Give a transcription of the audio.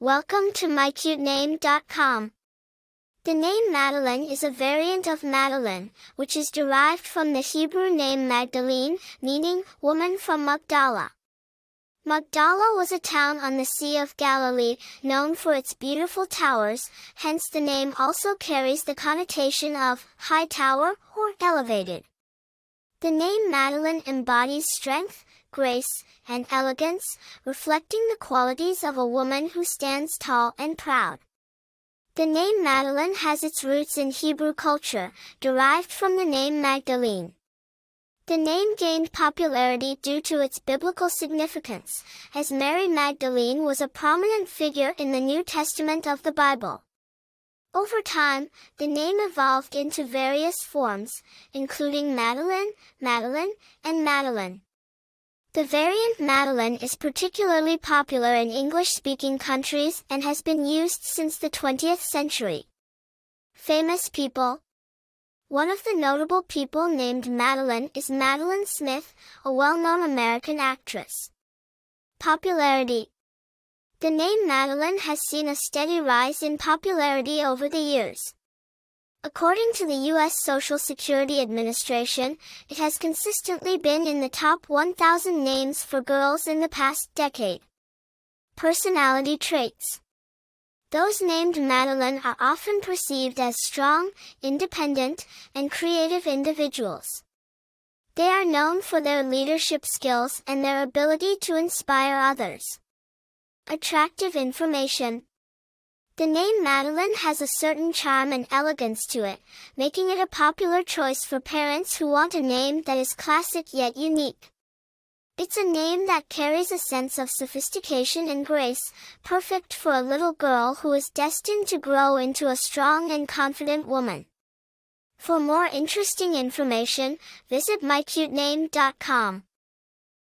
Welcome to mycutename.com. The name Madalynn is a variant of Madeline, which is derived from the Hebrew name Magdalene, meaning woman from Magdala. Magdala was a town on the Sea of Galilee, known for its beautiful towers, hence the name also carries the connotation of high tower or elevated. The name Madalynn embodies strength, grace, and elegance, reflecting the qualities of a woman who stands tall and proud. The name Madalynn has its roots in Hebrew culture, derived from the name Magdalene. The name gained popularity due to its biblical significance, as Mary Magdalene was a prominent figure in the New Testament of the Bible. Over time, the name evolved into various forms, including Madeline, Madeline, and Madeline. The variant Madalynn is particularly popular in English-speaking countries and has been used since the 20th century. Famous people One of the notable people named Madalynn is Madeline Smith, a well-known American actress. Popularity the name Madalynn has seen a steady rise in popularity over the years. According to the U.S. Social Security Administration, it has consistently been in the top 1,000 names for girls in the past decade. Personality traits. Those named Madalynn are often perceived as strong, independent, and creative individuals. They are known for their leadership skills and their ability to inspire others. Attractive information. The name Madalynn has a certain charm and elegance to it, making it a popular choice for parents who want a name that is classic yet unique. It's a name that carries a sense of sophistication and grace, perfect for a little girl who is destined to grow into a strong and confident woman. For more interesting information, visit mycutename.com.